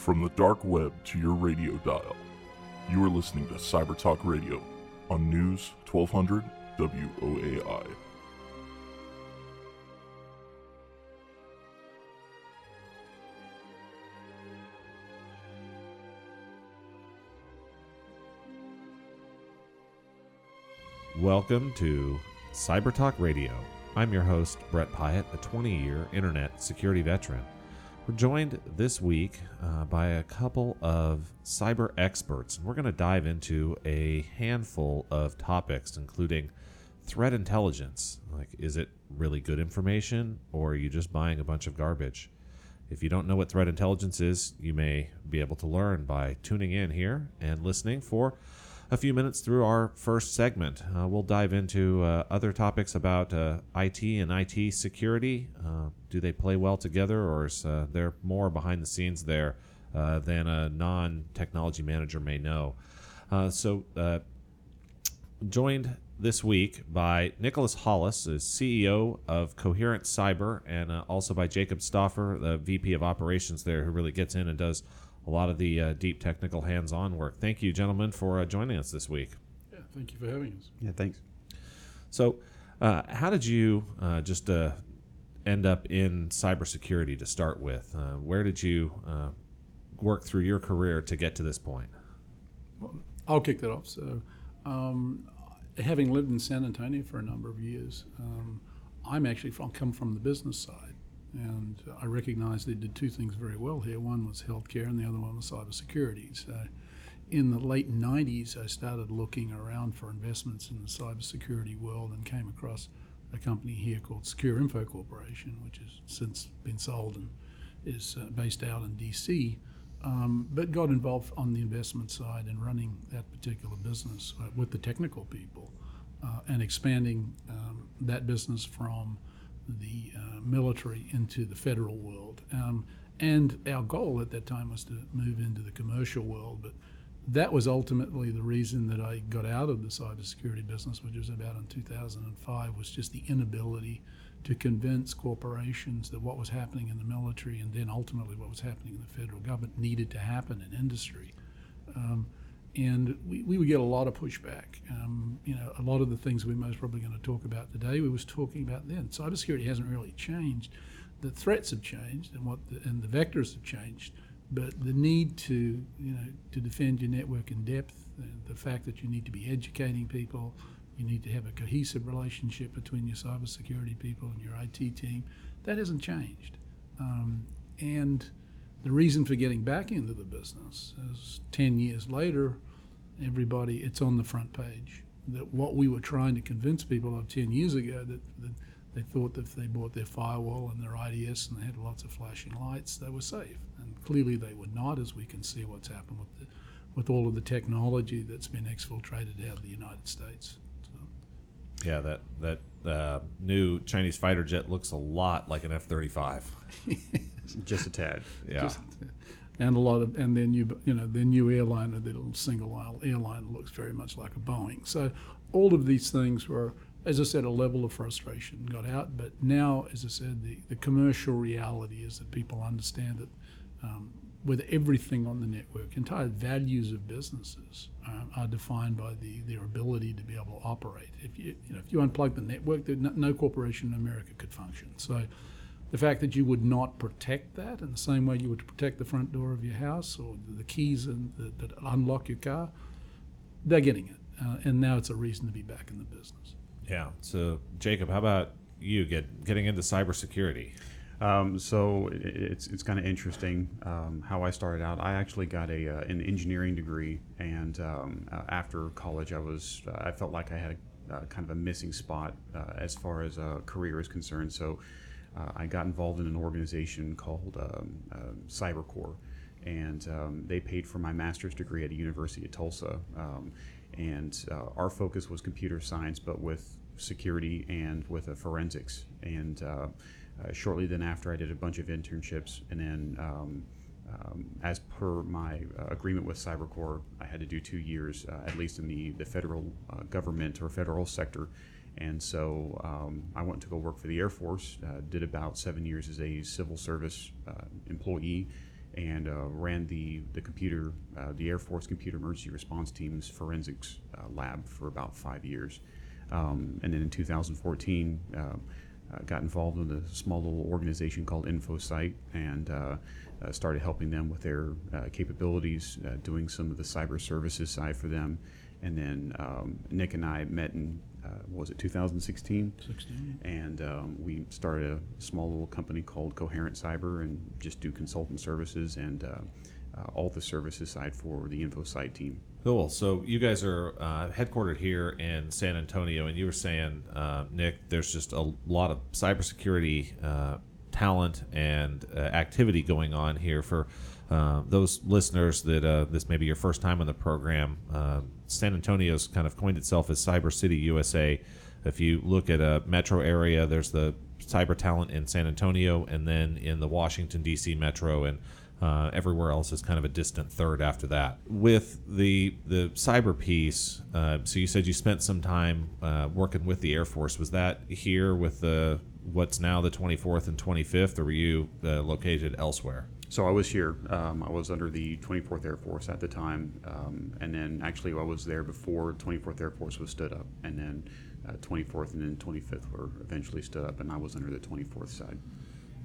From the dark web to your radio dial, you are listening to Cyber Talk Radio on News 1200 WOAI. Welcome to Cyber Talk Radio. I'm your host, Brett Pyatt, a 20 year internet security veteran. We're joined this week uh, by a couple of cyber experts, and we're going to dive into a handful of topics, including threat intelligence. Like, is it really good information, or are you just buying a bunch of garbage? If you don't know what threat intelligence is, you may be able to learn by tuning in here and listening for a few minutes through our first segment. Uh, we'll dive into uh, other topics about uh, IT and IT security. Uh, do they play well together, or is uh, there more behind the scenes there uh, than a non technology manager may know? so, joined this week by Nicholas Hollis, the CEO of Coherent Cyber, and also by Jacob Stauffer, the VP of Operations there, who really gets in and does a lot of the uh, deep technical hands-on work. Thank you, gentlemen, for uh, joining us this week. Yeah, thank you for having us. Yeah, thanks. So, uh, how did you uh, just uh, end up in cybersecurity to start with? Uh, where did you work through your career to get to this point? Well, I'll kick that off. So, um, having lived in San Antonio for a number of years, um, I'm actually from come from the business side. And I recognized they did two things very well here. One was healthcare, and the other one was cybersecurity. So, in the late 90s, I started looking around for investments in the cybersecurity world and came across a company here called SecureInfo Corporation, which has since been sold and is uh, based out in DC. Um, but got involved on the investment side and running that particular business uh, with the technical people uh, and expanding um, that business from the uh, military into the federal world. Um, and our goal at that time was to move into the commercial world, but that was ultimately the reason that I got out of the cybersecurity business, which was about in 2005, was just the inability to convince corporations that what was happening in the military and then ultimately what was happening in the federal government needed to happen in industry. Um, and we, we would get a lot of pushback. Um, you know, a lot of the things we're most probably going to talk about today, we was talking about then. Cybersecurity hasn't really changed. The threats have changed, and what the, and the vectors have changed. But the need to you know to defend your network in depth, the fact that you need to be educating people, you need to have a cohesive relationship between your cybersecurity people and your IT team, that hasn't changed. Um, and the reason for getting back into the business is 10 years later, everybody, it's on the front page. That what we were trying to convince people of 10 years ago that, that they thought that if they bought their firewall and their IDS and they had lots of flashing lights, they were safe. And clearly they were not, as we can see what's happened with, the, with all of the technology that's been exfiltrated out of the United States. So. Yeah, that, that uh, new Chinese fighter jet looks a lot like an F 35. just a tad. Yeah. Just, and a lot of, and then you, you know, the new airliner, the little single aisle airliner looks very much like a Boeing. So all of these things were, as I said, a level of frustration got out. But now, as I said, the, the commercial reality is that people understand that um, with everything on the network, entire values of businesses um, are defined by the, their ability to be able to operate. If you, you know, if you unplug the network, no corporation in America could function. So the fact that you would not protect that in the same way you would protect the front door of your house or the keys in, that, that unlock your car, they're getting it. Uh, and now it's a reason to be back in the business. Yeah. So, Jacob, how about you get getting into cybersecurity? Um, so it's it's kind of interesting um, how I started out. I actually got a uh, an engineering degree, and um, uh, after college, I was uh, I felt like I had a, uh, kind of a missing spot uh, as far as a career is concerned. So uh, I got involved in an organization called um, uh, CyberCorps, and um, they paid for my master's degree at the University of Tulsa. Um, and uh, our focus was computer science, but with security and with a forensics. And uh, uh, shortly then after, I did a bunch of internships, and then. Um, um, as per my uh, agreement with CyberCorps, I had to do two years, at least in the, the federal government or federal sector, and so um, I went to go work for the Air Force, uh, did about seven years as a civil service uh, employee, and uh, ran the the computer, uh, the Air Force Computer Emergency Response Team's forensics uh, lab for about five years, um, and then in 2014. Uh, got involved in a small little organization called Infocyte and started helping them with their capabilities, doing some of the cyber services side for them. And then um, Nick and I met in, was it 2016? 16. And um, we started a small little company called Coherent Cyber and just do consultant services and uh, uh, all the services side for the Infocyte team. Cool. So you guys are uh, headquartered here in San Antonio, and you were saying, uh, Nick, there's just a lot of cybersecurity uh, talent and uh, activity going on here. For uh, those listeners that uh, this may be your first time on the program, uh, San Antonio's kind of coined itself as Cyber City USA. If you look at a metro area, there's the cyber talent in San Antonio, and then in the Washington D.C. metro and uh, everywhere else is kind of a distant third after that. With the the cyber piece, uh, so you said you spent some time uh, working with the Air Force. Was that here with the what's now the 24th and 25th, or were you uh, located elsewhere? So I was here. Um, I was under the 24th Air Force at the time, um, and then actually I was there before 24th Air Force was stood up, and then uh, 24th and then 25th were eventually stood up, and I was under the 24th side.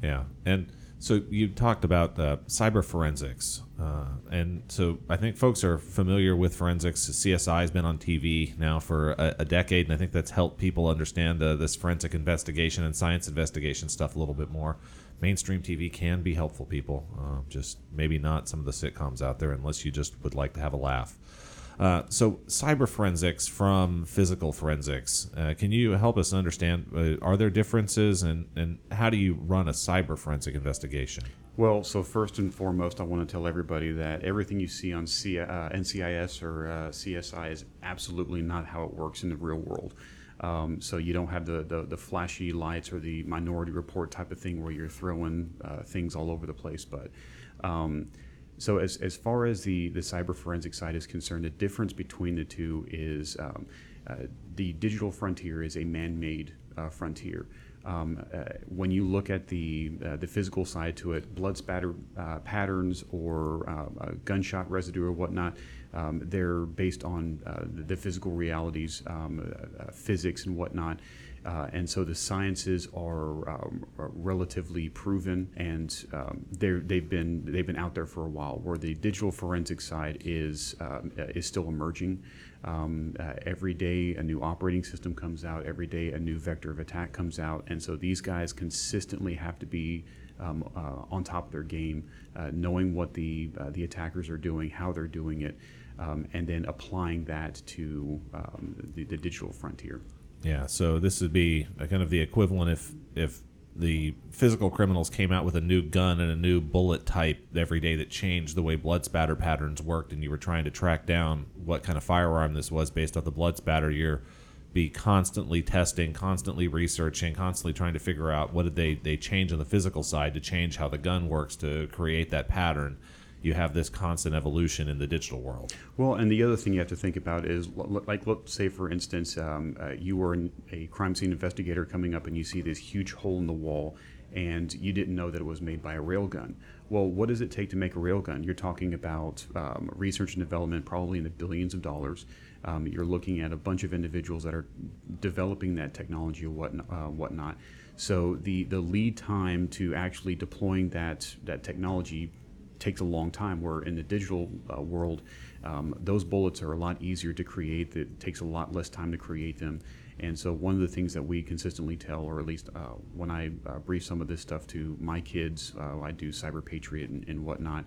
Yeah, and so you talked about uh, cyber forensics, uh, and so I think folks are familiar with forensics. CSI has been on TV now for a, a decade, and I think that's helped people understand this forensic investigation and science investigation stuff a little bit more. Mainstream TV can be helpful, people. Uh, just maybe not some of the sitcoms out there, unless you just would like to have a laugh. Uh, so, cyber forensics from physical forensics. Uh, can you help us understand? Uh, are there differences, and, and how do you run a cyber forensic investigation? Well, so first and foremost, I want to tell everybody that everything you see on C- uh, NCIS or uh, CSI is absolutely not how it works in the real world. Um, so you don't have the, the, the, flashy lights or the minority report type of thing where you're throwing uh, things all over the place. But um, so as, as far as the, the cyber forensic side is concerned, the difference between the two is um, uh, the digital frontier is a man-made uh, frontier. Um, uh, when you look at the uh, the physical side to it, blood spatter uh, patterns or uh, gunshot residue or whatnot, um, they're based on the physical realities, um, physics and whatnot. Uh, and so the sciences are, um, relatively proven, and um, they've been they've been out there for a while. Where the digital forensic side is um, is still emerging. Um, uh, every day a new operating system comes out. Every day a new vector of attack comes out, and so these guys consistently have to be um, uh, on top of their game, uh, knowing what the uh, the attackers are doing, how they're doing it, um, and then applying that to the, the digital frontier. Yeah, so this would be kind of the equivalent if if the physical criminals came out with a new gun and a new bullet type every day that changed the way blood spatter patterns worked, and you were trying to track down what kind of firearm this was based off the blood spatter. You're be constantly testing, constantly researching, constantly trying to figure out what did they they change on the physical side to change how the gun works to create that pattern you have this constant evolution in the digital world. Well, and the other thing you have to think about is, like, let's say, for instance, um, uh, you were a crime scene investigator coming up and you see this huge hole in the wall and you didn't know that it was made by a railgun. Well, what does it take to make a railgun? You're talking about um, research and development, probably in the billions of dollars. Um, you're looking at a bunch of individuals that are developing that technology or what, uh, whatnot. So the, the lead time to actually deploying that, that technology takes a long time. Where in the digital uh, world, um, those bullets are a lot easier to create. It takes a lot less time to create them. And so, one of the things that we consistently tell, or at least uh, when I uh, brief some of this stuff to my kids, uh, I do Cyber Patriot and, and whatnot,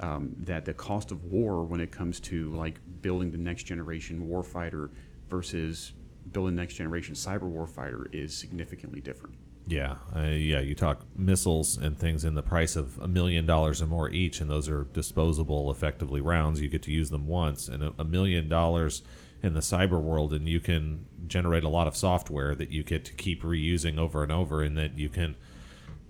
um, that the cost of war when it comes to like building the next generation warfighter versus building next generation cyber warfighter is significantly different. Yeah, uh, yeah. You talk missiles and things in the price of a million dollars or more each, and those are disposable, effectively rounds. You get to use them once, and a, million dollars in the cyber world, and you can generate a lot of software that you get to keep reusing over and over, and that you can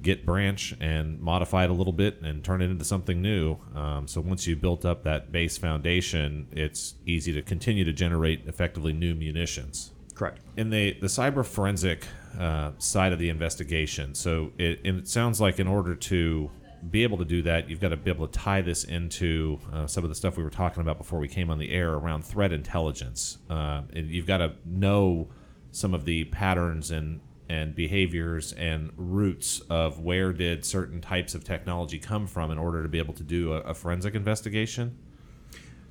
get branch and modify it a little bit and turn it into something new. Um, so once you've built up that base foundation, it's easy to continue to generate effectively new munitions. Correct. In the the cyber forensic uh, side of the investigation, so it, it sounds like in order to be able to do that, you've got to be able to tie this into uh, some of the stuff we were talking about before we came on the air around threat intelligence. Uh, you've got to know some of the patterns and and behaviors and roots of where did certain types of technology come from in order to be able to do a, a forensic investigation.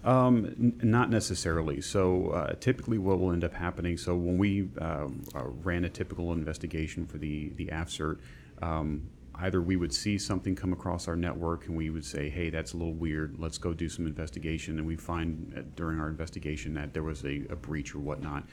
Um, n- not necessarily. So uh, typically, what will end up happening. So when we um, uh, ran a typical investigation for the the AFCERT, um, either we would see something come across our network and we would say, "Hey, that's a little weird. Let's go do some investigation." And we find uh, during our investigation that there was a, a breach or whatnot.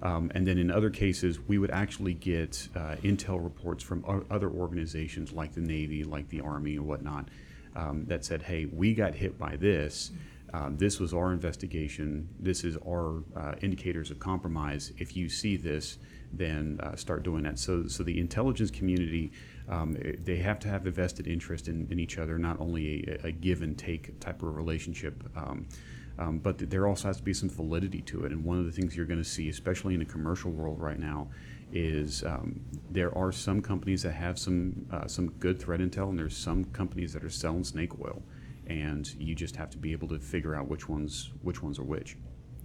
Um, and then in other cases, we would actually get uh, intel reports from o- other organizations like the Navy, like the Army, and whatnot, um, that said, "Hey, we got hit by this." Um, this was our investigation. This is our uh, indicators of compromise. If you see this, then uh, start doing that. So, so the intelligence community, um, they have to have a vested interest in, in each other, not only a, a give and take type of relationship. Um, um, but th- there also has to be some validity to it. And one of the things you're going to see, especially in the commercial world right now, is um, there are some companies that have some uh, some good threat intel, and there's some companies that are selling snake oil and you just have to be able to figure out which ones which ones are which.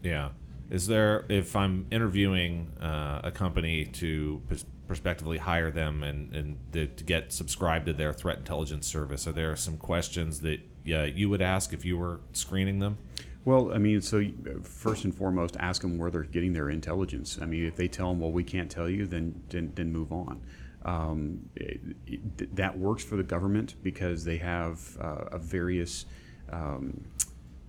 Yeah. Is there if I'm interviewing uh, a company to pers- prospectively hire them and and to, to get subscribed to their threat intelligence service, are there some questions that yeah, you would ask if you were screening them? Well, I mean, so first and foremost, ask them where they're getting their intelligence. I mean, if they tell them, well, we can't tell you, then then, then move on. Um, it, it, that works for the government because they have uh, a various um,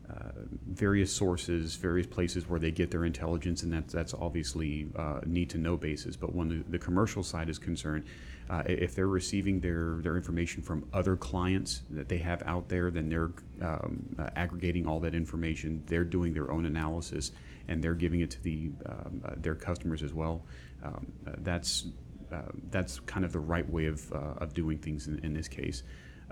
uh, various sources, various places where they get their intelligence, and that's that's obviously uh, need to know basis. But when the, the commercial side is concerned, uh, if they're receiving their their information from other clients that they have out there, then they're um, uh, aggregating all that information. They're doing their own analysis, and they're giving it to the um, uh, their customers as well. Um, uh, that's that's kind of the right way of of doing things in, in this case.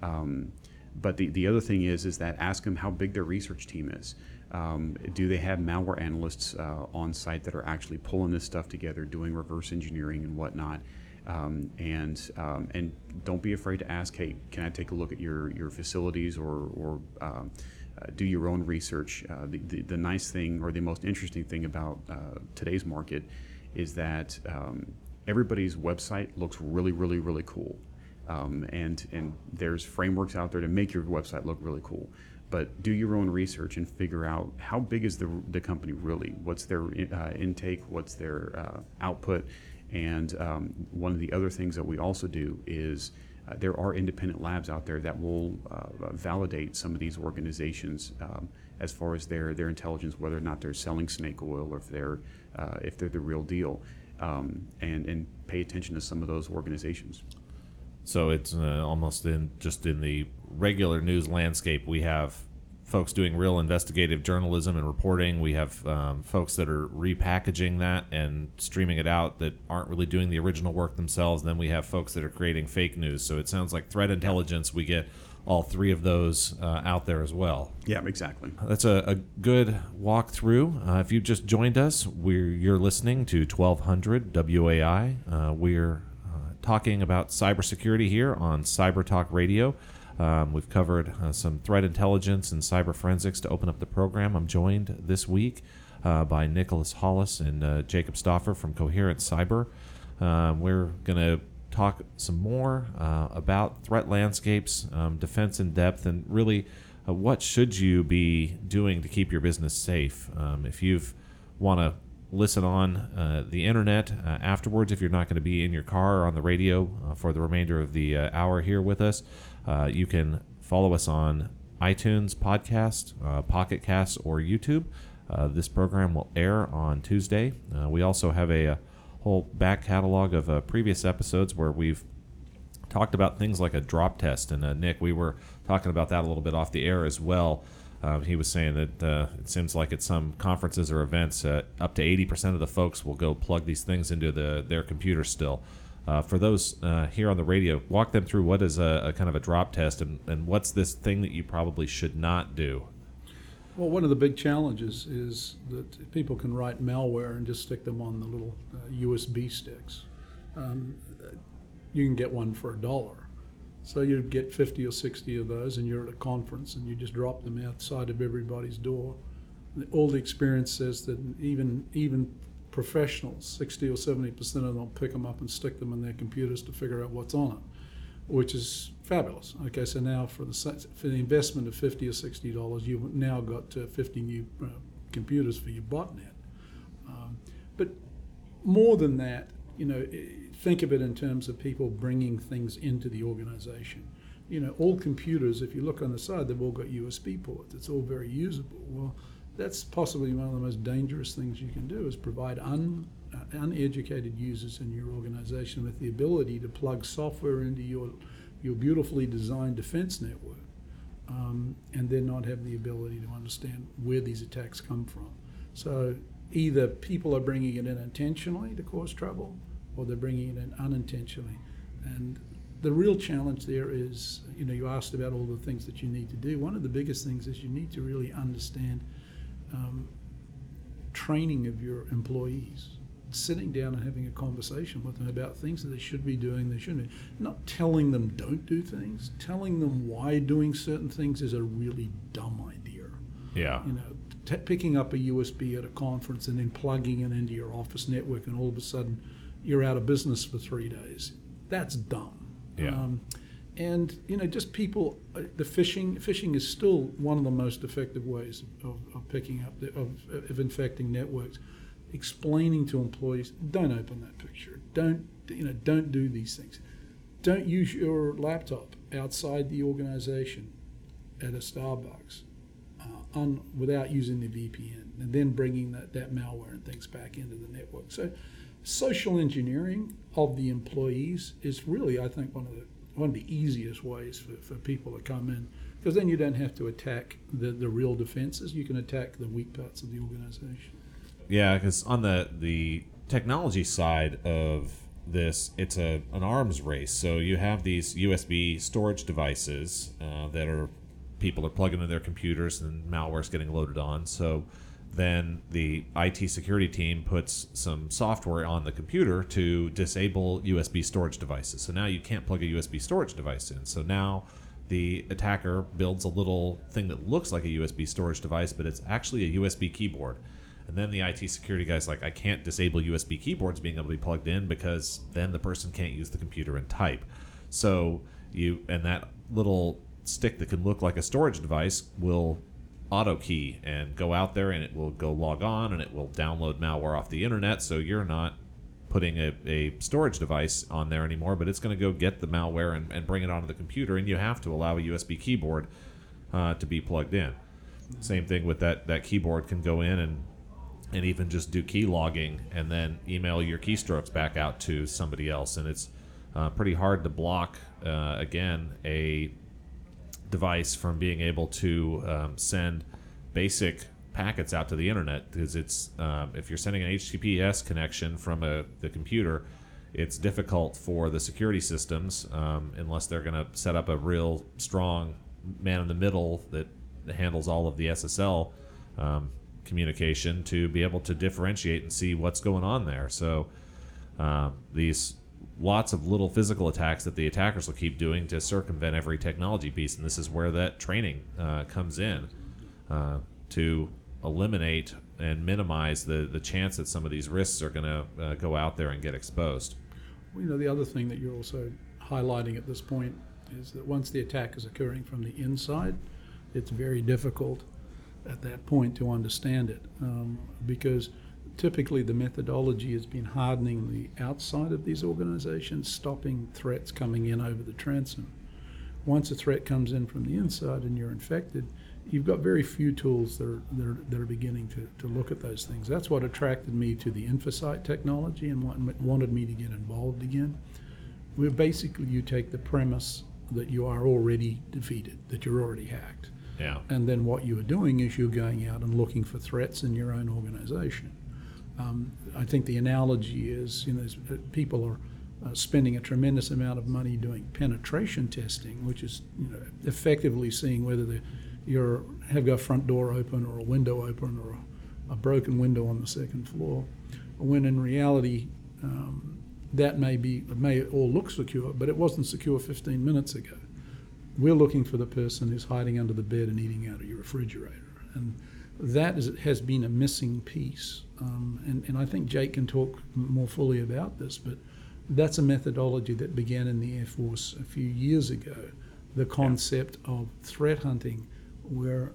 Um, but the, the other thing is is that ask them how big their research team is. Um, do they have malware analysts uh, on site that are actually pulling this stuff together, doing reverse engineering and whatnot? Um, and um, and don't be afraid to ask, hey, can I take a look at your your facilities or or um, uh, do your own research? Uh, the, the, the nice thing or the most interesting thing about uh, today's market is that um, everybody's website looks really really really cool. Um, and and there's frameworks out there to make your website look really cool. But do your own research and figure out how big is the, the company really? What's their uh, intake? What's their uh, output? And um, one of the other things that we also do is uh, there are independent labs out there that will uh, validate some of these organizations um, as far as their, their intelligence, whether or not they're selling snake oil or if they're uh, if they're the real deal, um, and and pay attention to some of those organizations. So it's uh, almost in just in the regular news landscape. We have folks doing real investigative journalism and reporting. We have um, folks that are repackaging that and streaming it out that aren't really doing the original work themselves. Then we have folks that are creating fake news. So it sounds like threat intelligence. We get all three of those uh, out there as well. Yeah, exactly. That's a, a good walkthrough. Uh, if you've just joined us, we're you're listening to 1200 WOAI. Uh, we're talking about cybersecurity here on Cyber Talk Radio. Um, we've covered uh, some threat intelligence and cyber forensics to open up the program. I'm joined this week uh, by Nicholas Hollis and uh, Jacob Stauffer from Coherent Cyber. Um, we're going to talk some more uh, about threat landscapes, um, defense in depth, and really uh, what should you be doing to keep your business safe. Um, if you've want to listen on uh, the internet uh, afterwards if you're not going to be in your car or on the radio uh, for the remainder of the uh, hour here with us. You can follow us on iTunes podcast, Pocket Cast, or YouTube. this program will air on Tuesday. we also have a, a, whole back catalog of previous episodes where we've talked about things like a drop test. And Nick, we were talking about that a little bit off the air as well. Um, he was saying that uh, it seems like at some conferences or events, uh, up to 80% of the folks will go plug these things into the, their computer still. Uh, for those uh, here on the radio, walk them through what is a, a, kind of a drop test and, and what's this thing that you probably should not do. Well, one of the big challenges is that people can write malware and just stick them on the little USB uh, sticks. Um, you can get one for a dollar. So you'd get 50 or 60 of those, and you're at a conference, and you just drop them outside of everybody's door. All the experience says that even even professionals, 60 or 70 percent of them, pick them up and stick them in their computers to figure out what's on it, which is fabulous. Okay, so now for the for the investment of 50 or 60 dollars, you've now got uh, 50 new uh, computers for your botnet. Um, but more than that, you know think of it in terms of people bringing things into the organization. You know, all computers, if you look on the side, they've all got USB ports. It's all very usable. Well, that's possibly one of the most dangerous things you can do is provide un, uneducated users in your organization with the ability to plug software into your, your beautifully designed defense network um, and then not have the ability to understand where these attacks come from. So either people are bringing it in intentionally to cause trouble or they're bringing it in unintentionally. And the real challenge there is, you know, you asked about all the things that you need to do. One of the biggest things is you need to really understand um, training of your employees, sitting down and having a conversation with them about things that they should be doing, they shouldn't. Be. Not telling them don't do things, telling them why doing certain things is a really dumb idea. Yeah. You know, t- picking up a USB at a conference and then plugging it into your office network, and all of a sudden you're out of business for three days. That's dumb. Yeah. Um, and you know, just people. Uh, the phishing phishing is still one of the most effective ways of, of picking up the, of, of infecting networks. Explaining to employees, don't open that picture. Don't you know? Don't do these things. Don't use your laptop outside the organization at a Starbucks uh, un, without using the VPN, and then bringing that, that malware and things back into the network. So social engineering of the employees is really, I think, one of the one of the easiest ways for, for people to come in because then you don't have to attack the, the real defenses. You can attack the weak parts of the organization. Yeah, because on the the technology side of this, it's a an arms race. So you have these USB storage devices uh, that are people are plugging into their computers and malware's getting loaded on. So then the IT security team puts some software on the computer to disable USB storage devices. So now you can't plug a USB storage device in. So now the attacker builds a little thing that looks like a USB storage device, but it's actually a USB keyboard. And then the IT security guy's like, I can't disable USB keyboards being able to be plugged in because then the person can't use the computer and type. So you and that little stick that can look like a storage device will auto key and go out there and it will go log on and it will download malware off the internet so you're not putting a, a storage device on there anymore but it's going to go get the malware and, and bring it onto the computer and you have to allow a usb keyboard uh, to be plugged in same thing with that that keyboard can go in and and even just do key logging and then email your keystrokes back out to somebody else. And it's uh, pretty hard to block uh, again a device from being able to um, send basic packets out to the internet because it's um, if you're sending an HTTPS connection from a the computer, it's difficult for the security systems um, unless they're going to set up a real strong man in the middle that handles all of the SSL um, communication to be able to differentiate and see what's going on there. So uh, these lots of little physical attacks that the attackers will keep doing to circumvent every technology piece, and this is where that training uh, comes in uh, to eliminate and minimize the the chance that some of these risks are going to uh, go out there and get exposed. Well, you know, the other thing that you're also highlighting at this point is that once the attack is occurring from the inside, it's very difficult at that point to understand it um, because typically the methodology has been hardening the outside of these organizations, stopping threats coming in over the transom. Once a threat comes in from the inside and you're infected, you've got very few tools that are, that are, that are beginning to, to look at those things. That's what attracted me to the Infocyte technology and wanted me to get involved again. Where basically you take the premise that you are already defeated, that you're already hacked. Yeah. And then what you are doing is you're going out and looking for threats in your own organization. Um, I think the analogy is, you know, uh, people are uh, spending a tremendous amount of money doing penetration testing, which is, you know, effectively seeing whether the you have got a front door open or a window open or a, a, broken window on the second floor. When in reality, um, that may be may all look secure, but it wasn't secure 15 minutes ago. We're looking for the person who's hiding under the bed and eating out of your refrigerator, and that is, has been a missing piece. Um, and, and I think Jake can talk more fully about this, but that's a methodology that began in the Air Force a few years ago. The concept of threat hunting, where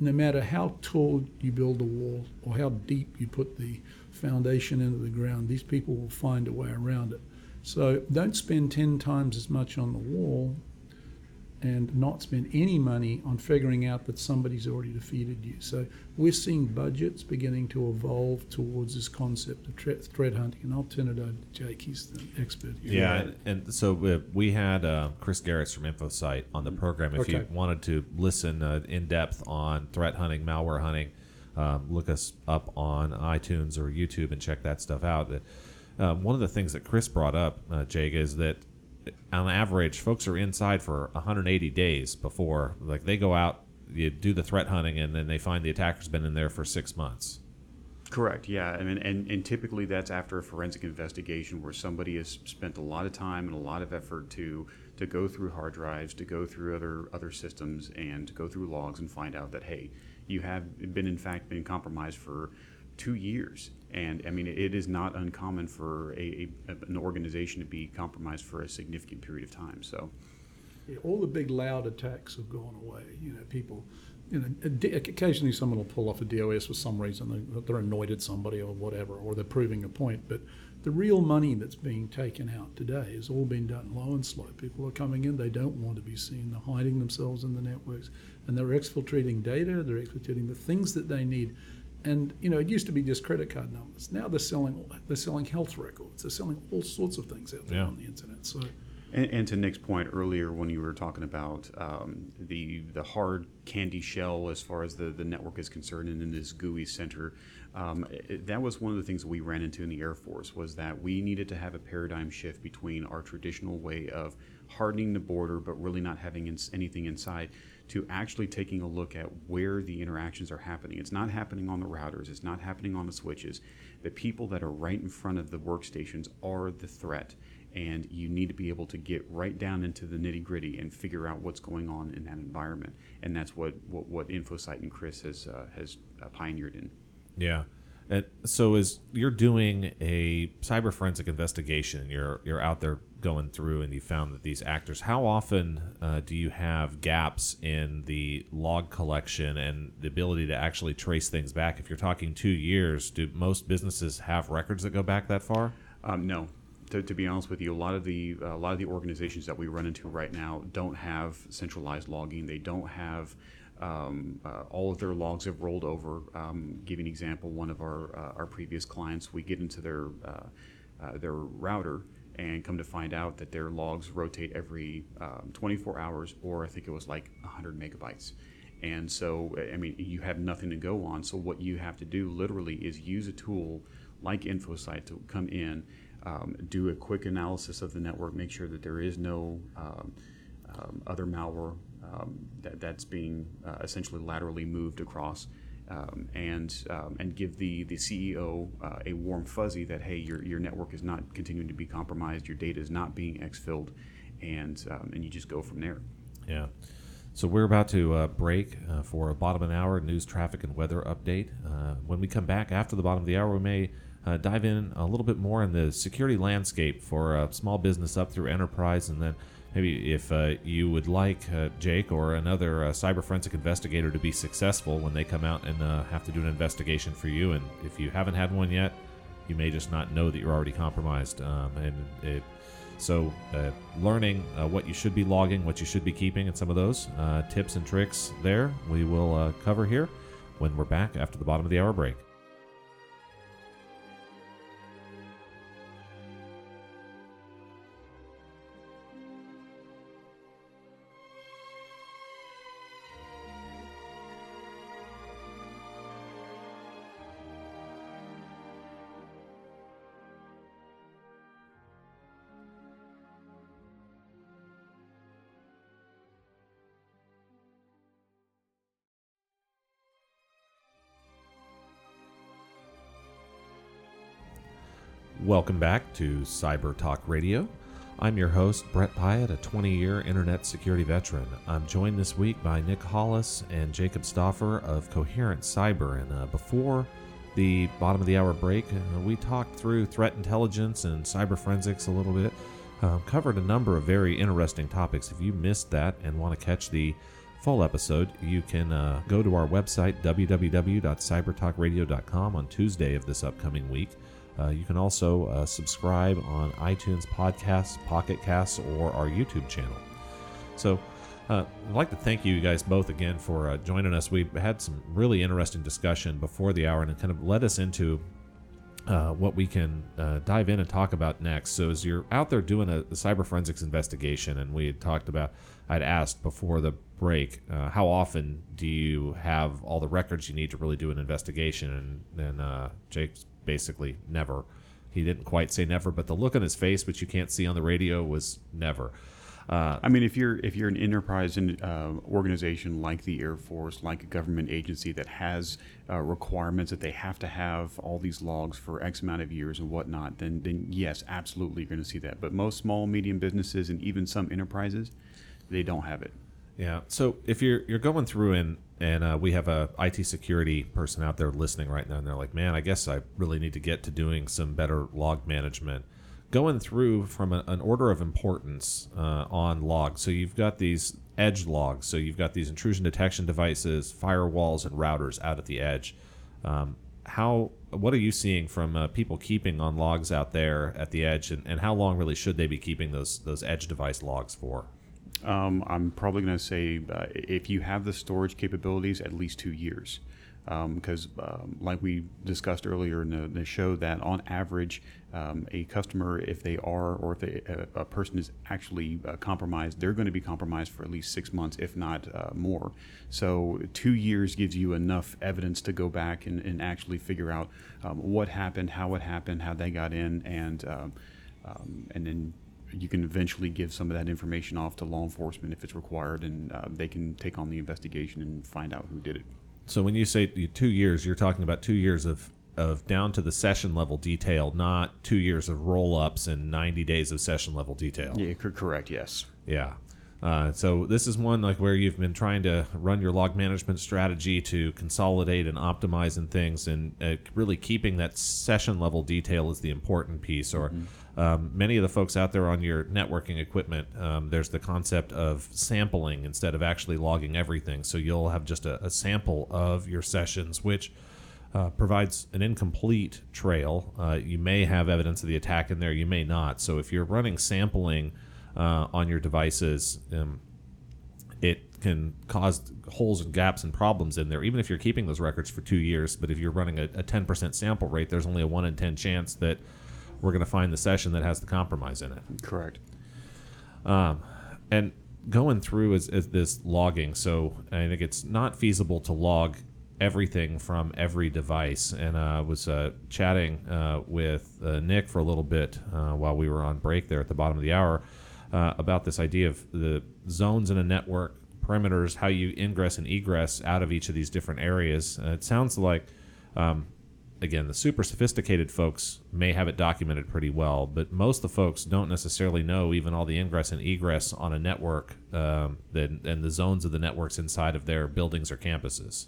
no matter how tall you build a wall or how deep you put the foundation into the ground, these people will find a way around it. So don't spend 10 times as much on the wall and not spend any money on figuring out that somebody's already defeated you. So we're seeing budgets beginning to evolve towards this concept of threat, threat hunting. And I'll turn it over to Jake. He's the expert here. Yeah, and, and so we had uh, Chris Gerritz from Infocyte on the program. If you wanted to listen uh, in depth on threat hunting, malware hunting, um, look us up on iTunes or YouTube and check that stuff out. Uh, one of the things that Chris brought up, uh, Jake, is that on average, folks are inside for 180 days before, like, they go out, you do the threat hunting, and then they find the attacker's been in there for six months. Correct. Yeah. I mean, and, and typically that's after a forensic investigation where somebody has spent a lot of time and a lot of effort to to go through hard drives, to go through other other systems, and to go through logs and find out that hey, you have been in fact been compromised for two years. And I mean, it is not uncommon for a, a an organization to be compromised for a significant period of time. So. Yeah, all the big loud attacks have gone away. You know, people, you know, occasionally someone will pull off a DOS for some reason. They, they're annoyed at somebody or whatever, or they're proving a point. But the real money that's being taken out today has all been done low and slow. People are coming in, they don't want to be seen. They're hiding themselves in the networks, and they're exfiltrating data. They're exfiltrating the things that they need. And you know, it used to be just credit card numbers. Now they're selling they're selling health records. They're selling all sorts of things out there Yeah. on the internet. So. And, and to Nick's point earlier, when you were talking about um, the the hard candy shell as far as the, the network is concerned, and in this gooey center, um, it- that was one of the things we ran into in the Air Force was that we needed to have a paradigm shift between our traditional way of hardening the border, but really not having ins- anything inside, to actually taking a look at where the interactions are happening. It's not happening on the routers. It's not happening on the switches. The people that are right in front of the workstations are the threat and you need to be able to get right down into the nitty gritty and figure out what's going on in that environment. And that's what what, what Infocyte and Chris has uh, has pioneered in. Yeah. And so as you're doing a cyber forensic investigation, you're you're out there going through and you found that these actors. How often uh, do you have gaps in the log collection and the ability to actually trace things back? If you're talking two years, do most businesses have records that go back that far? Um, no. To, to be honest with you, a lot of the a lot of the organizations that we run into right now don't have centralized logging. They don't have um, uh, all of their logs have rolled over. Um, an example, one of our uh, our previous clients, we get into their uh, uh, their router and come to find out that their logs rotate every um, 24 hours, or I think it was like 100 megabytes. And so, I mean, you have nothing to go on. So what you have to do literally is use a tool like Infocyte to come in, um, do a quick analysis of the network, make sure that there is no um, um, other malware um, that, that's being uh, essentially laterally moved across, um, and um, and give the the CEO uh, a warm fuzzy that hey, your your network is not continuing to be compromised, your data is not being exfilled, and um, and you just go from there. Yeah. So we're about to uh, break uh, for a bottom of an hour news, traffic, and weather update. Uh, when we come back after the bottom of the hour, we may uh, dive in a little bit more in the security landscape for uh, small business up through enterprise, and then maybe if uh, you would like uh, Jake or another uh, cyber forensic investigator to be successful when they come out and uh, have to do an investigation for you, and if you haven't had one yet, you may just not know that you're already compromised, um, and it so, uh, learning uh, what you should be logging, what you should be keeping, and some of those tips and tricks there we will cover here when we're back after the bottom of the hour break. Welcome back to Cyber Talk Radio. I'm your host, Brett Pyatt, a 20 year internet security veteran. I'm joined this week by Nick Hollis and Jacob Stauffer of Coherent Cyber. And uh, before the bottom of the hour break, uh, we talked through threat intelligence and cyber forensics a little bit. Um, covered a number of very interesting topics. If you missed that and want to catch the full episode, you can uh, go to our website, www.cybertalkradio.com, on Tuesday of this upcoming week. Uh, you can also uh, subscribe on iTunes Podcasts, Pocket Casts, or our YouTube channel. So, uh, I'd like to thank you guys both again for uh, joining us. We had some really interesting discussion before the hour, and it kind of led us into uh, what we can uh, dive in and talk about next. So, as you're out there doing a, a cyber forensics investigation, and we had talked about, I'd asked before the break, how often do you have all the records you need to really do an investigation? And then Jake's basically never. He didn't quite say never, but the look on his face, which you can't see on the radio, was never. Uh, I mean, if you're if you're an enterprise in, uh, organization like the Air Force, like a government agency that has uh, requirements that they have to have all these logs for X amount of years and whatnot, then then yes, absolutely, you're going to see that. But most small, medium businesses and even some enterprises, they don't have it. Yeah. So if you're you're going through and and uh, we have a IT security person out there listening right now, and they're like, "Man, I guess I really need to get to doing some better log management." Going through from a, an order of importance uh, on logs. So you've got these edge logs. So you've got these intrusion detection devices, firewalls, and routers out at the edge. Um, how what are you seeing from uh, people keeping on logs out there at the edge, and, and how long really should they be keeping those those edge device logs for? Um, I'm probably going to say uh, if you have the storage capabilities, at least two years. Because, um, um, like we discussed earlier in the, the show, that on average, um, a customer, if they are or if they, a, a, person is actually uh, compromised, they're going to be compromised for at least six months, if not uh, more. So, two years gives you enough evidence to go back and, and actually figure out um, what happened, how it happened, how they got in, and um, and then you can eventually give some of that information off to law enforcement if it's required, and uh, they can take on the investigation and find out who did it. So when you say two years, you're talking about two years of of down to the session level detail, not two years of roll ups and 90 days of session level detail. Yeah, correct. Yes. Yeah. Uh, so this is one like where you've been trying to run your log management strategy to consolidate and optimize and things, and uh, really keeping that session level detail is the important piece. Or mm-hmm. Um, many of the folks out there on your networking equipment, um, there's the concept of sampling instead of actually logging everything. So you'll have just a, a sample of your sessions, which uh, provides an incomplete trail. Uh, you may have evidence of the attack in there, you may not. So if you're running sampling uh, on your devices, um, it can cause holes and gaps and problems in there, even if you're keeping those records for two years. But if you're running a, a 10% sample rate, there's only a 1 in 10 chance that we're going to find the session that has the compromise in it. Correct. Um, and going through is, is this logging. So I think it's not feasible to log everything from every device. And I uh, was uh, chatting uh, with uh, Nick for a little bit uh, while we were on break there at the bottom of the hour uh, about this idea of the zones in a network, perimeters, how you ingress and egress out of each of these different areas. Uh, it sounds like, um, again, the super sophisticated folks may have it documented pretty well, but most of the folks don't necessarily know even all the ingress and egress on a network um, and the zones of the networks inside of their buildings or campuses.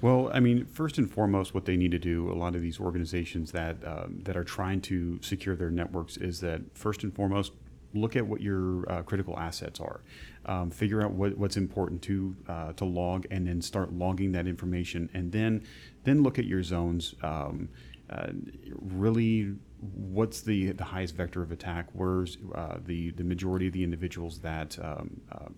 Well, I mean, first and foremost, what they need to do, a lot of these organizations that um, that are trying to secure their networks, is that first and foremost, look at what your uh, critical assets are. Um, figure out what, what's important to uh, to log, and then start logging that information, and then then look at your zones. Um, uh, really, what's the the highest vector of attack? Where's uh, the the majority of the individuals that um, uh,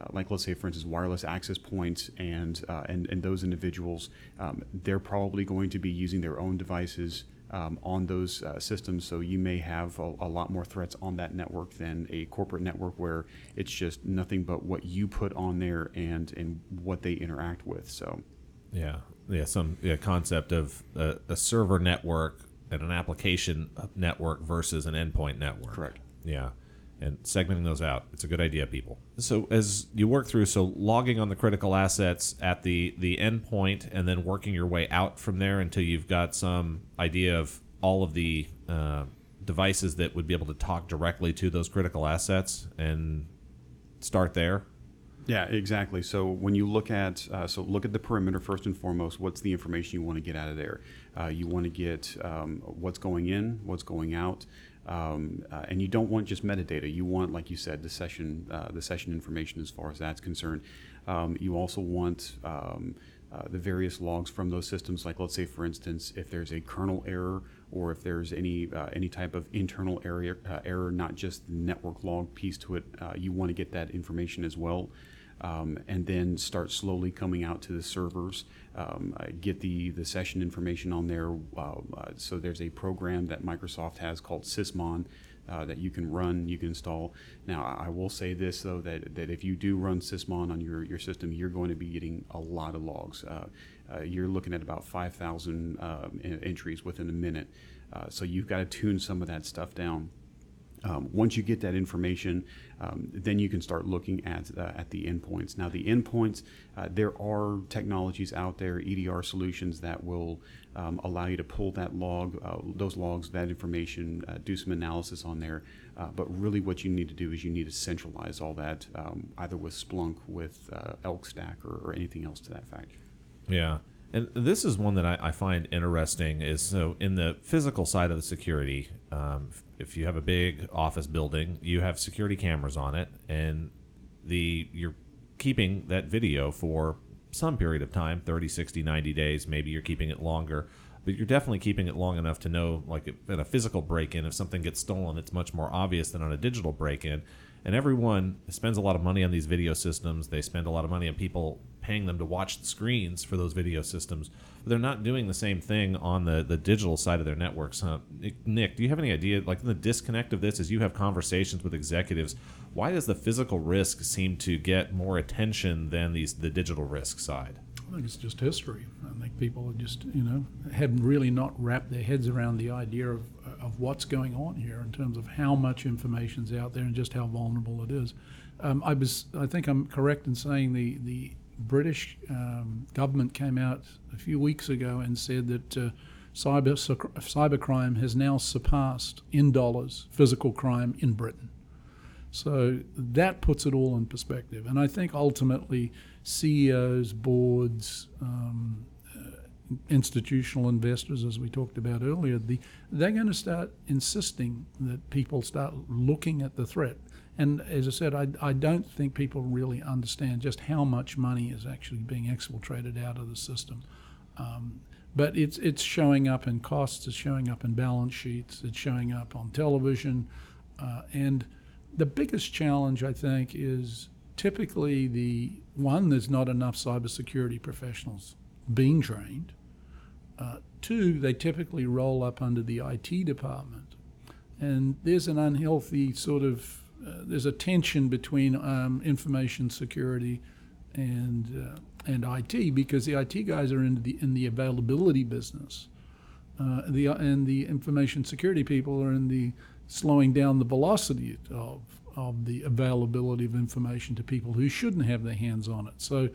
uh, like let's say for instance wireless access points and uh, and and those individuals um, they're probably going to be using their own devices um, on those uh, systems. So you may have a, a, lot more threats on that network than a corporate network where it's just nothing but what you put on there and and what they interact with. So yeah, yeah, some yeah, concept of a, a server network and an application network versus an endpoint network. Correct. Yeah and segmenting those out. It's a good idea, people. So as you work through, so logging on the critical assets at the the endpoint, and then working your way out from there until you've got some idea of all of the uh, devices that would be able to talk directly to those critical assets and start there. Yeah, exactly. So when you look at uh, so look at the perimeter first and foremost. What's the information you want to get out of there? Uh, you want to get um, what's going in, what's going out, um, uh, and you don't want just metadata. You want, like you said, the session uh, the session information as far as that's concerned. Um, you also want um, uh, the various logs from those systems. Like let's say, for instance, if there's a kernel error or if there's any uh, any type of internal error, error, not just the network log piece to it, you want to get that information as well um, and then start slowly coming out to the servers. Um, get the, the session information on there. Uh, uh, so there's a program that Microsoft has called Sysmon. Uh, that you can run, you can install. Now, I will say this though that, that if you do run Sysmon on your, your system, you're going to be getting a lot of logs. Uh, uh, you're looking at about 5,000 um, entries within a minute. Uh, so you've got to tune some of that stuff down. Um, once you get that information, um, then you can start looking at uh, at the endpoints. Now, the endpoints, uh, there are technologies out there, EDR solutions that will um, allow you to pull that log, uh, those logs, that information, uh, do some analysis on there. Uh, but really, what you need to do is you need to centralize all that, um, either with Splunk, with uh, Elk Stack, or, or anything else to that fact. Yeah. And this is one that I, I, find interesting. Is so in the physical side of the security, um, if you have a big office building, you have security cameras on it, and the you're keeping that video for some period of time 30 60 90 days maybe you're keeping it longer but you're definitely keeping it long enough to know like in a physical break-in if something gets stolen it's much more obvious than on a digital break-in and everyone spends a lot of money on these video systems they spend a lot of money on people paying them to watch the screens for those video systems But they're not doing the same thing on the, the digital side of their networks. Huh? Nick, do you have any idea, like the disconnect of this, is you have conversations with executives, why does the physical risk seem to get more attention than these the digital risk side? I think it's just history. I think people just, you know, have really not wrapped their heads around the idea of, of what's going on here in terms of how much information's out there and just how vulnerable it is. Um, I was, I think I'm correct in saying the the British um, government came out a few weeks ago and said that uh, cyber cybercrime has now surpassed in dollars physical crime in Britain. So that puts it all in perspective, and I think ultimately CEOs, boards, um, uh, institutional investors, as we talked about earlier, the, they're going to start insisting that people start looking at the threat and as I said, I, I don't think people really understand just how much money is actually being exfiltrated out of the system. Um, but it's it's showing up in costs, it's showing up in balance sheets, it's showing up on television, uh, and the biggest challenge I think is typically the one there's not enough cybersecurity professionals being trained. Uh, two, they typically roll up under the IT department, and there's an unhealthy sort of uh, there's a tension between um, information security and uh, and IT because the IT guys are in the in the availability business. Uh, the and the information security people are in the slowing down the velocity of of the availability of information to people who shouldn't have their hands on it. So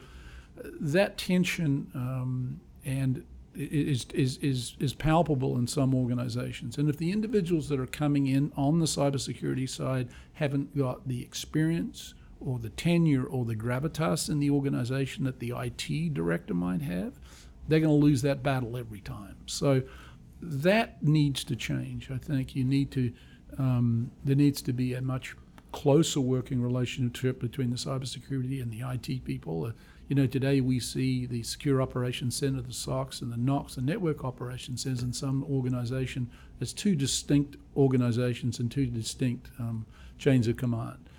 that tension um, and is, is, is, is palpable in some organizations. And if the individuals that are coming in on the cybersecurity side haven't got the experience or the tenure or the gravitas in the organization that the IT director might have, they're going to lose that battle every time. So that needs to change. I think you need to, um, there needs to be a much closer working relationship between the cybersecurity and the IT people. Uh, you know, today we see the Secure Operations Center, the SOCs, and the NOCs, the Network Operations Centers, in some organization as two distinct organizations and two distinct um, chains of command.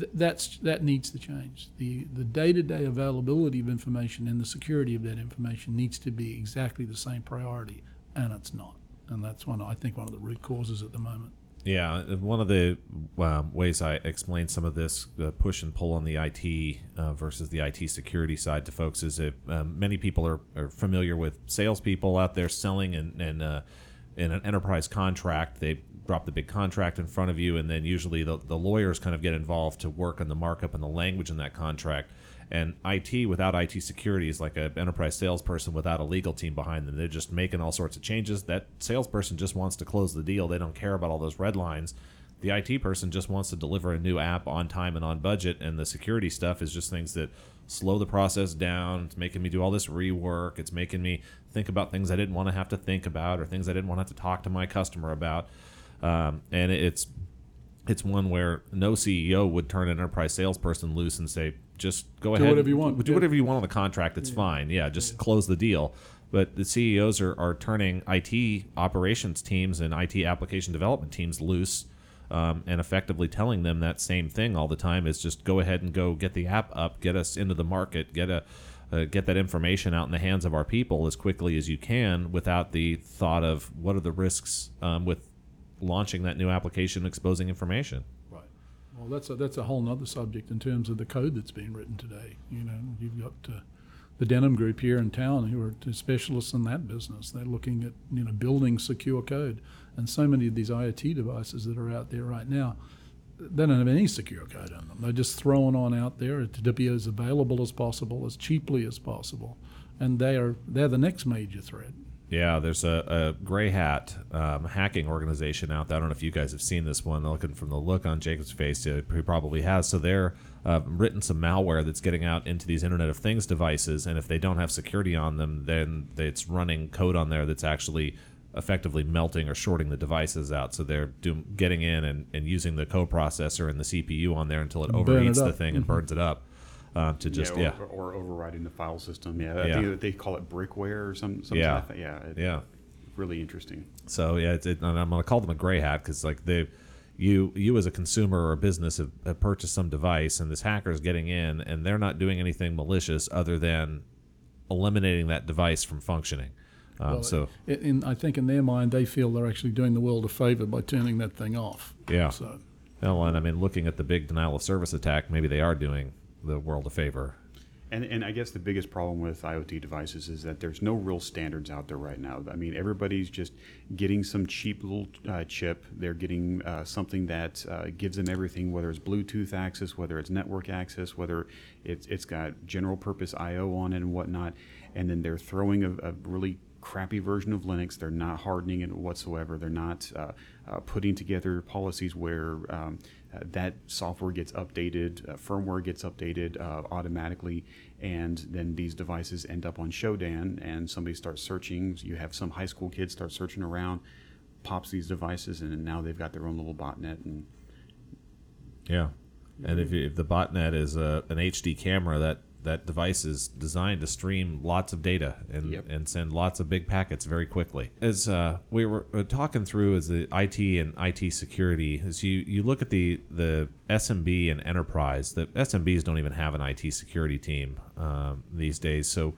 Th- that's that needs to change. The the day-to-day availability of information and the security of that information needs to be exactly the same priority, and it's not. And that's one I think one of the root causes at the moment. Yeah, one of the um, ways I explain some of this uh, push and pull on the IT uh, versus the IT security side to folks is that um, many people are, are, familiar with salespeople out there selling and, and uh, in an enterprise contract. They drop the big contract in front of you, and then usually the, the lawyers kind of get involved to work on the markup and the language in that contract. And IT without IT security is like an enterprise salesperson without a legal team behind them. They're just making all sorts of changes. That salesperson just wants to close the deal. They don't care about all those red lines. The IT person just wants to deliver a new app on time and on budget, and the security stuff is just things that slow the process down. It's making me do all this rework. It's making me think about things I didn't want to have to think about or things I didn't want to have to talk to my customer about. Um, and it's it's one where no CEO would turn an enterprise salesperson loose and say, just go Do ahead, Do whatever you want. do Yeah. whatever you want on the contract. It's fine. Yeah, just close the deal. But the CEOs are, are turning IT operations teams and IT application development teams loose um, and effectively telling them that same thing all the time is just go ahead and go get the app up, get us into the market, get a uh, get that information out in the hands of our people as quickly as you can without the thought of what are the risks um, with launching that new application, exposing information. Well, that's a, that's a whole other subject in terms of the code that's being written today. You know, you've got uh, the Denim Group here in town who are specialists in that business. They're looking at you know building secure code, and so many of these IoT devices that are out there right now, they don't have any secure code in them. They're just thrown on out there to be as available as possible, as cheaply as possible, and they are they're the next major threat. Yeah, there's a, a gray hat um, hacking organization out there. I don't know if you guys have seen this one. Looking from the look on Jacob's face, he probably has. So they're uh, written some malware that's getting out into these Internet of Things devices, and if they don't have security on them, then it's running code on there that's actually effectively melting or shorting the devices out. So they're do, getting in and, and using the coprocessor and the CPU on there until it Burn it overheats the thing and burns it up. Um, to just yeah, or, or overriding the file system. Yeah, I Yeah. think they call it brickware or some, some Yeah. stuff. Yeah, it- yeah. really interesting. So yeah, it's, it, and I'm going to call them a gray hat because like they, you you as a consumer or a business have, have purchased some device and this hacker is getting in and they're not doing anything malicious other than eliminating that device from functioning. Um, Well, so in, in, I think in their mind, they feel they're actually doing the world a favor by turning that thing off. yeah, So well, and I mean, looking at the big denial of service attack, maybe they are doing the world a favor. And, and I guess the biggest problem with IoT devices is that there's no real standards out there right now. I mean, everybody's just getting some cheap little uh, chip. They're getting uh, something that uh, gives them everything, whether it's Bluetooth access, whether it's network access, whether it's, it's got general purpose I/O on it and whatnot. And then they're throwing a, a really crappy version of Linux. They're not hardening it whatsoever. They're not uh, uh, putting together policies where um, that software gets updated, uh, firmware gets updated uh, automatically, and then these devices end up on Shodan, and somebody starts searching. You have some high school kids start searching around, pops these devices, and now they've got their own little botnet. And Yeah, and if, if the botnet is a, an HD camera, that that device is designed to stream lots of data and Yep. and send lots of big packets very quickly. As uh, we were uh, talking through as the IT and IT security, as you you look at the the SMB and enterprise, the SMBs don't even have an IT security team um, these days. So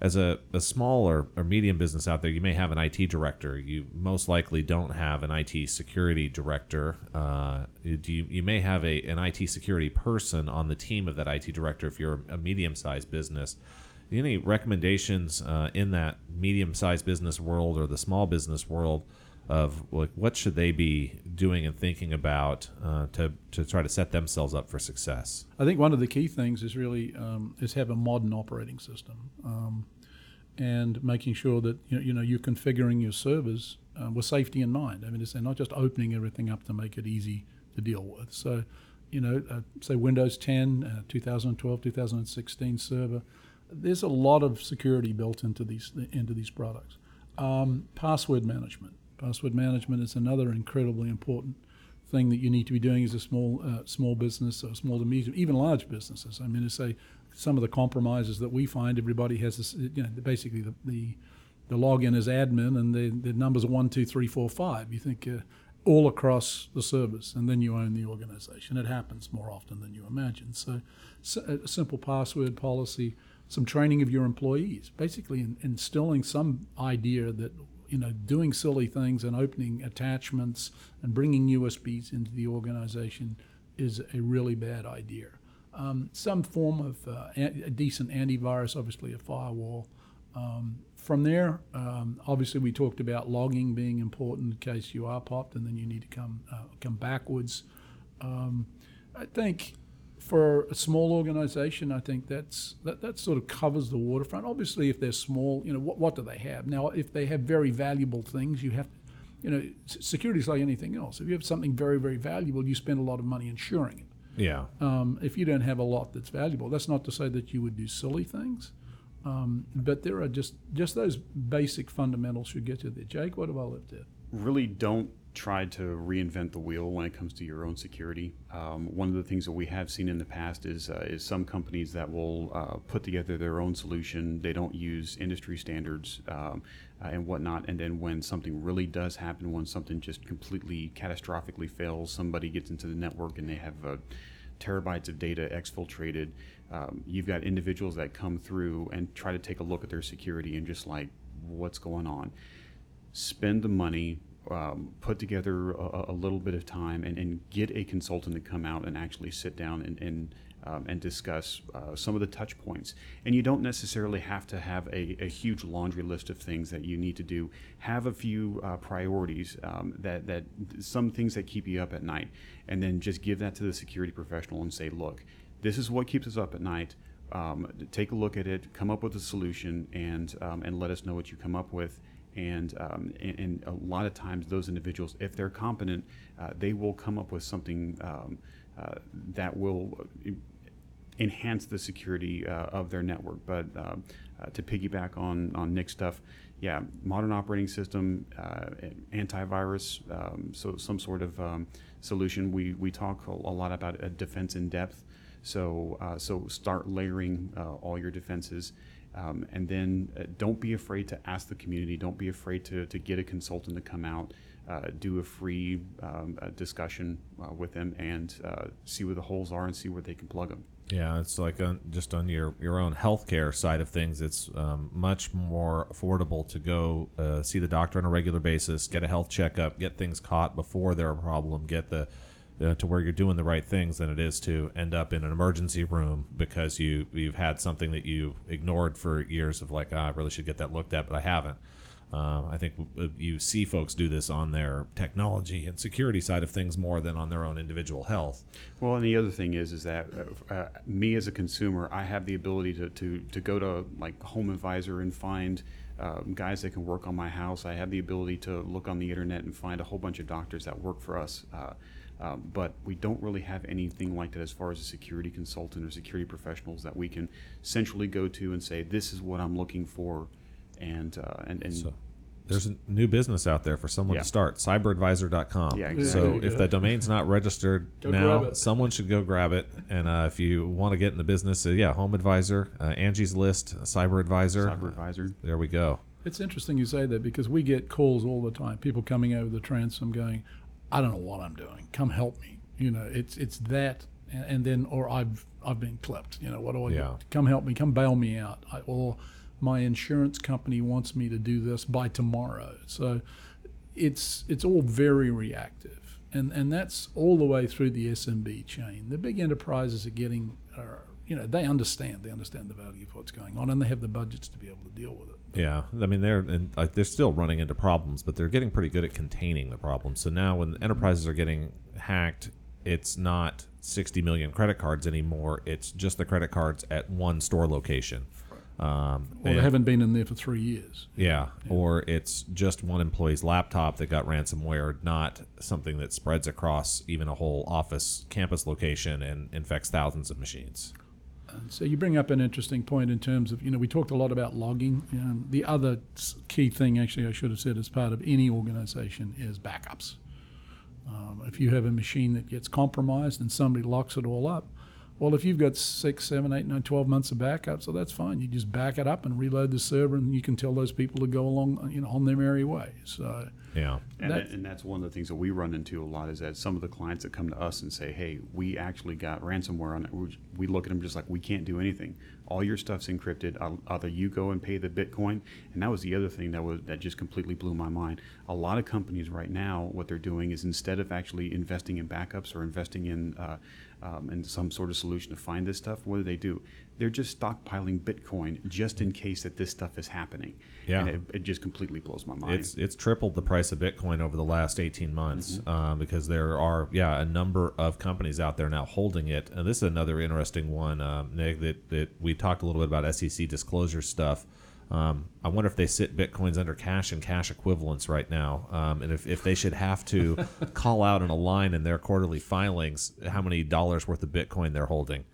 as a, a small or, or medium business out there, you may have an IT director. You most likely don't have an IT security director. Uh, you, you may have a, an IT security person on the team of that IT director if you're a medium sized business. Any recommendations uh, in that medium sized business world or the small business world of like what should they be doing and thinking about uh, to, to try to set themselves up for success? I think one of the key things is really um, is have a modern operating system, um, and making sure that you know, you know you're configuring your servers uh, with safety in mind. I mean, it's they're not just opening everything up to make it easy to deal with. So, you know, uh, say Windows 10, uh, 2012, 2016 server. There's a lot of security built into these into these products. Um, password management. Password management is another incredibly important thing that you need to be doing as a small uh, small business or small to medium, even large businesses. I mean, to say some of the compromises that we find, everybody has this, you know, basically the the, the login is admin and the, the numbers are one, two, three, four, five. You think uh, all across the service, and then you own the organization. It happens more often than you imagine. So, a simple password policy, some training of your employees, basically in, instilling some idea that you know doing silly things and opening attachments and bringing USBs into the organization is a really bad idea. Um, some form of uh, a decent antivirus, obviously a firewall. Um, from there, um, obviously, we talked about logging being important in case you are popped, and then you need to come uh, come backwards. Um, I think for a small organization, I think that's that, that sort of covers the waterfront. Obviously, if they're small, you know, what, what do they have? Now, if they have very valuable things, you have, you know, security is like anything else. If you have something very, very valuable, you spend a lot of money insuring it. Yeah. Um, if you don't have a lot that's valuable, that's not to say that you would do silly things, um, but there are just just those basic fundamentals should get you there. Jake, what have I left there? Really don't try to reinvent the wheel when it comes to your own security. Um, one of the things that we have seen in the past is uh, is some companies that will uh, put together their own solution. They don't use industry standards um, uh, and whatnot. And then when something really does happen, when something just completely catastrophically fails, somebody gets into the network and they have uh, terabytes of data exfiltrated. Um, you've got individuals that come through and try to take a look at their security and just like, what's going on? Spend the money, um, put together a, a, little bit of time, and, and, get a consultant to come out and actually sit down and, and um, and discuss uh, some of the touch points. And you don't necessarily have to have a, a, huge laundry list of things that you need to do. Have a few uh, priorities um, that, that some things that keep you up at night, and then just give that to the security professional and say, look, this is what keeps us up at night. Um, take a look at it, come up with a solution, and um, and let us know what you come up with. And, um, and, and, a lot of times, those individuals, if they're competent, uh, they will come up with something um, uh, that will enhance the security uh, of their network. But uh, uh, to piggyback on on Nick's stuff, yeah, modern operating system, antivirus, um, so some sort of um, solution. We we talk a, lot about a defense in depth. So so start layering all your defenses. Um, and then uh, don't be afraid to ask the community. Don't be afraid to, to get a consultant to come out, uh, do a free um, discussion uh, with them, and see where the holes are and see where they can plug them. Yeah, it's like on, just on your, your own healthcare side of things, it's um, much more affordable to go uh, see the doctor on a regular basis, get a health checkup, get things caught before they're a problem, get the uh, to where you're doing the right things than it is to end up in an emergency room because you you've had something that you ignored for years of like, oh, I really should get that looked at, but I haven't. Uh, I think you see folks do this on their technology and security side of things more than on their own individual health. Well, and the other thing is, is that uh, uh, me as a consumer, I have the ability to, to, to go to like Home Advisor and find um, guys that can work on my house. I have the ability to look on the internet and find a whole bunch of doctors that work for us. Uh, um, but we don't really have anything like that as far as a security consultant or security professionals that we can centrally go to and say, this is what I'm looking for and uh, and, and so there's a new business out there for someone yeah. to start cyberadvisor.com yeah, exactly. so if the domain's not registered go now someone should go grab it. And uh, if you want to get in the business uh, yeah home advisor uh, angie's list cyber advisor cyber advisor there we go. It's interesting you say that because we get calls all the time people coming over the transom going i don't know what i'm doing come help me you know it's it's that and, and then or i've i've been clipped you know what do i yeah. do come help me come bail me out I, or my insurance company wants me to do this by tomorrow. So it's it's all very reactive, and and that's all the way through the SMB chain. The big enterprises are getting, are, you know, they understand they understand the value of what's going on, and they have the budgets to be able to deal with it. Yeah, I mean they're and like they're still running into problems, but they're getting pretty good at containing the problems. So now when enterprises are getting hacked, it's not 60 million credit cards anymore. It's just the credit cards at one store location. Um, or they haven't been in there for three years. Yeah, yeah, or it's just one employee's laptop that got ransomware, not something that spreads across even a whole office campus location and infects thousands of machines. And so you bring up an interesting point in terms of you know we talked a lot about logging. Um, the other key thing, actually, I should have said as part of any organization is backups. Um, if you have a machine that gets compromised and somebody locks it all up, well, if you've got six, seven, eight, nine, 12 months of backup, so that's fine. You just back it up and reload the server, and you can tell those people to go along, you know, on their merry way. So yeah, and, that, and that's one of the things that we run into a lot is that some of the clients that come to us and say, "Hey, we actually got ransomware on it." We look at them just like we can't do anything. All your stuff's encrypted. Either you go and pay the Bitcoin, and that was the other thing that was that just completely blew my mind. A lot of companies right now, what they're doing is instead of actually investing in backups or investing in uh, um, and some sort of solution to find this stuff. What do they do? They're just stockpiling Bitcoin just in case that this stuff is happening. Yeah. and it, it just completely blows my mind. It's it's tripled the price of Bitcoin over the last eighteen months um, because there are yeah a number of companies out there now holding it. And this is another interesting one, um, Nick. That that we talked a little bit about SEC disclosure stuff. Um, I wonder if they sit bitcoins under cash and cash equivalents right now, um, and if, if they should have to call out in a line in their quarterly filings how many dollars worth of Bitcoin they're holding.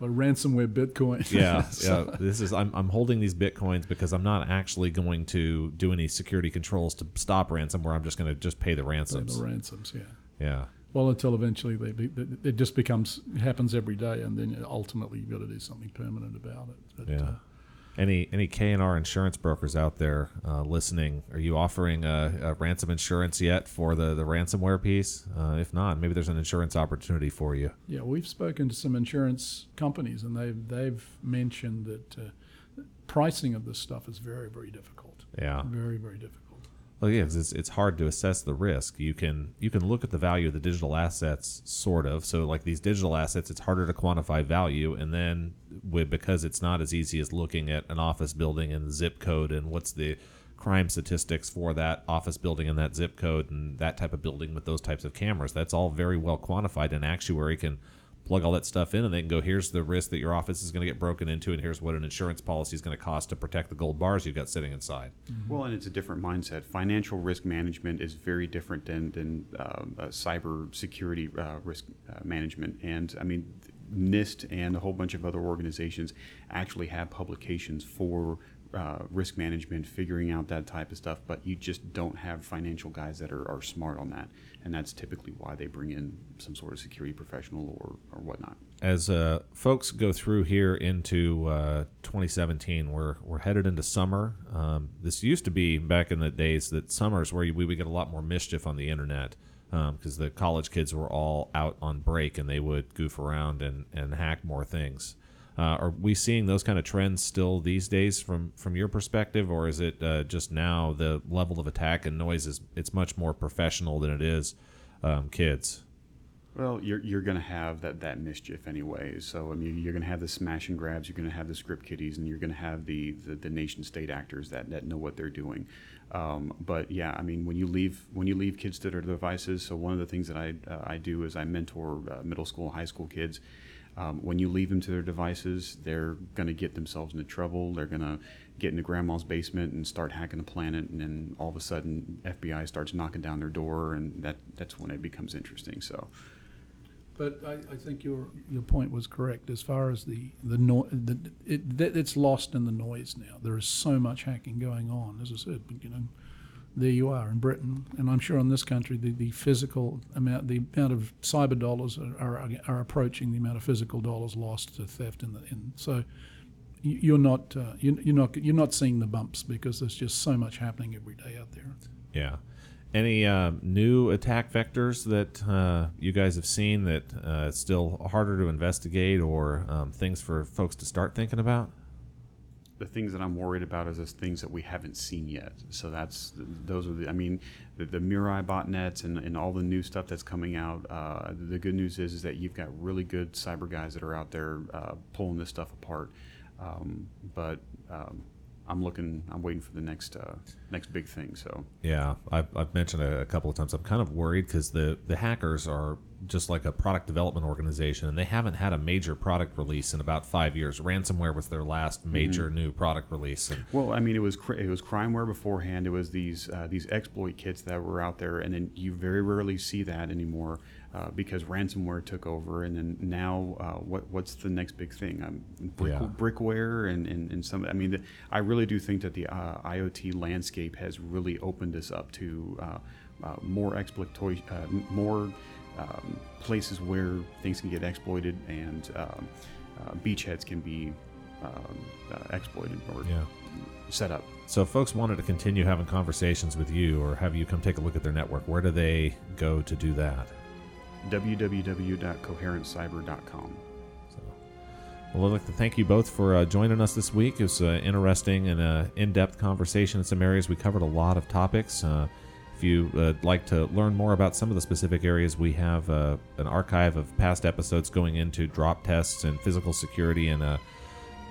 But ransomware Bitcoin. Yeah, So- yeah. This is I'm, I'm holding these bitcoins because I'm not actually going to do any security controls to stop ransomware. I'm just going to just pay the ransoms. The ransoms. ransoms, yeah. Yeah, Well, until eventually they, be, it just becomes happens every day, and then ultimately you've got to do something permanent about it. But, yeah. uh, Any any K and R insurance brokers out there uh, listening? Are you offering a, a ransom insurance yet for the the ransomware piece? Uh, if not, maybe there's an insurance opportunity for you. yeah, we've spoken to some insurance companies, and they've they've mentioned that uh, pricing of this stuff is very very difficult. Yeah. Very very difficult. Well, yeah, it's it's hard to assess the risk. You can you can look at the value of the digital assets, sort of. So, like these digital assets, it's harder to quantify value, and then with, because it's not as easy as looking at an office building and zip code and what's the crime statistics for that office building and that zip code and that type of building with those types of cameras. That's all very well quantified. and actuary can plug all that stuff in, and they can go, "Here's the risk that your office is going to get broken into, and here's what an insurance policy is going to cost to protect the gold bars you've got sitting inside." Well, and it's a different mindset. Financial risk management is very different than than um, uh, cyber security uh, risk uh, management. And I mean, NIST and a whole bunch of other organizations actually have publications for uh, risk management, figuring out that type of stuff. But you just don't have financial guys that are, are smart on that, and that's typically why they bring in some sort of security professional or, or whatnot. as uh, folks go through here into uh, 2017, we're we're headed into summer. Um, this used to be back in the days that summers where we would get a lot more mischief on the internet because the college kids were all out on break and they would goof around and, and hack more things. Uh, are we seeing those kind of trends still these days from from your perspective, or is it uh, just now the level of attack and noise is it's much more professional than it is um, kids? Well, you're, you're going to have that, that mischief anyway. So, I mean, you're going to have the smash and grabs, you're going to have the script kiddies, and you're going to have the, the, the nation state actors that, that know what they're doing. Um, but yeah, I mean, when you leave when you leave kids to their devices, so one of the things that I, uh, I do is I mentor uh, middle school high school kids. Um, when you leave them to their devices, they're going to get themselves into trouble. They're going to get into grandma's basement and start hacking the planet, and then all of a sudden, FBI starts knocking down their door, and that, that's when it becomes interesting. So, But I, I think your your point was correct as far as the the, no, the it, it's lost in the noise now. There is so much hacking going on. As I said, you know, there you are in Britain, and I'm sure in this country the, the physical amount, the amount of cyber dollars are, are, are approaching the amount of physical dollars lost to theft in the in. So you- you're not uh, you- you're not you're not seeing the bumps because there's just so much happening every day out there. Yeah. Any uh, new attack vectors that uh, you guys have seen that uh, still harder to investigate or um, things for folks to start thinking about? The things that I'm worried about is those things that we haven't seen yet. So that's those are the. I mean, the, the Mirai botnets and, and all the new stuff that's coming out. Uh, the good news is is that you've got really good cyber guys that are out there uh, pulling this stuff apart. Um, but um, I'm looking. I'm waiting for the next uh, next big thing. So Yeah, I've, I've mentioned a couple of times. I'm kind of worried because the, the hackers are just like a product development organization, and they haven't had a major product release in about five years. Ransomware was their last major new product release, and Well, I mean, it was it was crimeware beforehand. It was these uh, these exploit kits that were out there, and then you very rarely see that anymore uh, because ransomware took over. And then now, uh, what what's the next big thing? Um, brick, Yeah. Brickware and, and, and some. I mean, the, I really do think that the uh, IoT landscape has really opened us up to uh, uh, more exploitation, uh, more um, places where things can get exploited, and um, uh, beachheads can be um, uh, exploited or yeah. set up. So, if folks wanted to continue having conversations with you or have you come take a look at their network, where do they go to do that? www.coherentcyber.com. So, well, I'd like to thank you both for uh, joining us this week. It was uh, interesting and uh, in-depth conversation in some areas. We covered a lot of topics. You uh, like to learn more about some of the specific areas, we have uh, an archive of past episodes going into drop tests and physical security and uh,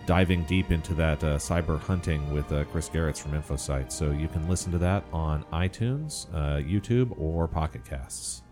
diving deep into that uh, cyber hunting with uh, Chris Gerritz from Infocyte. So you can listen to that on iTunes, uh, YouTube, or Pocket Casts.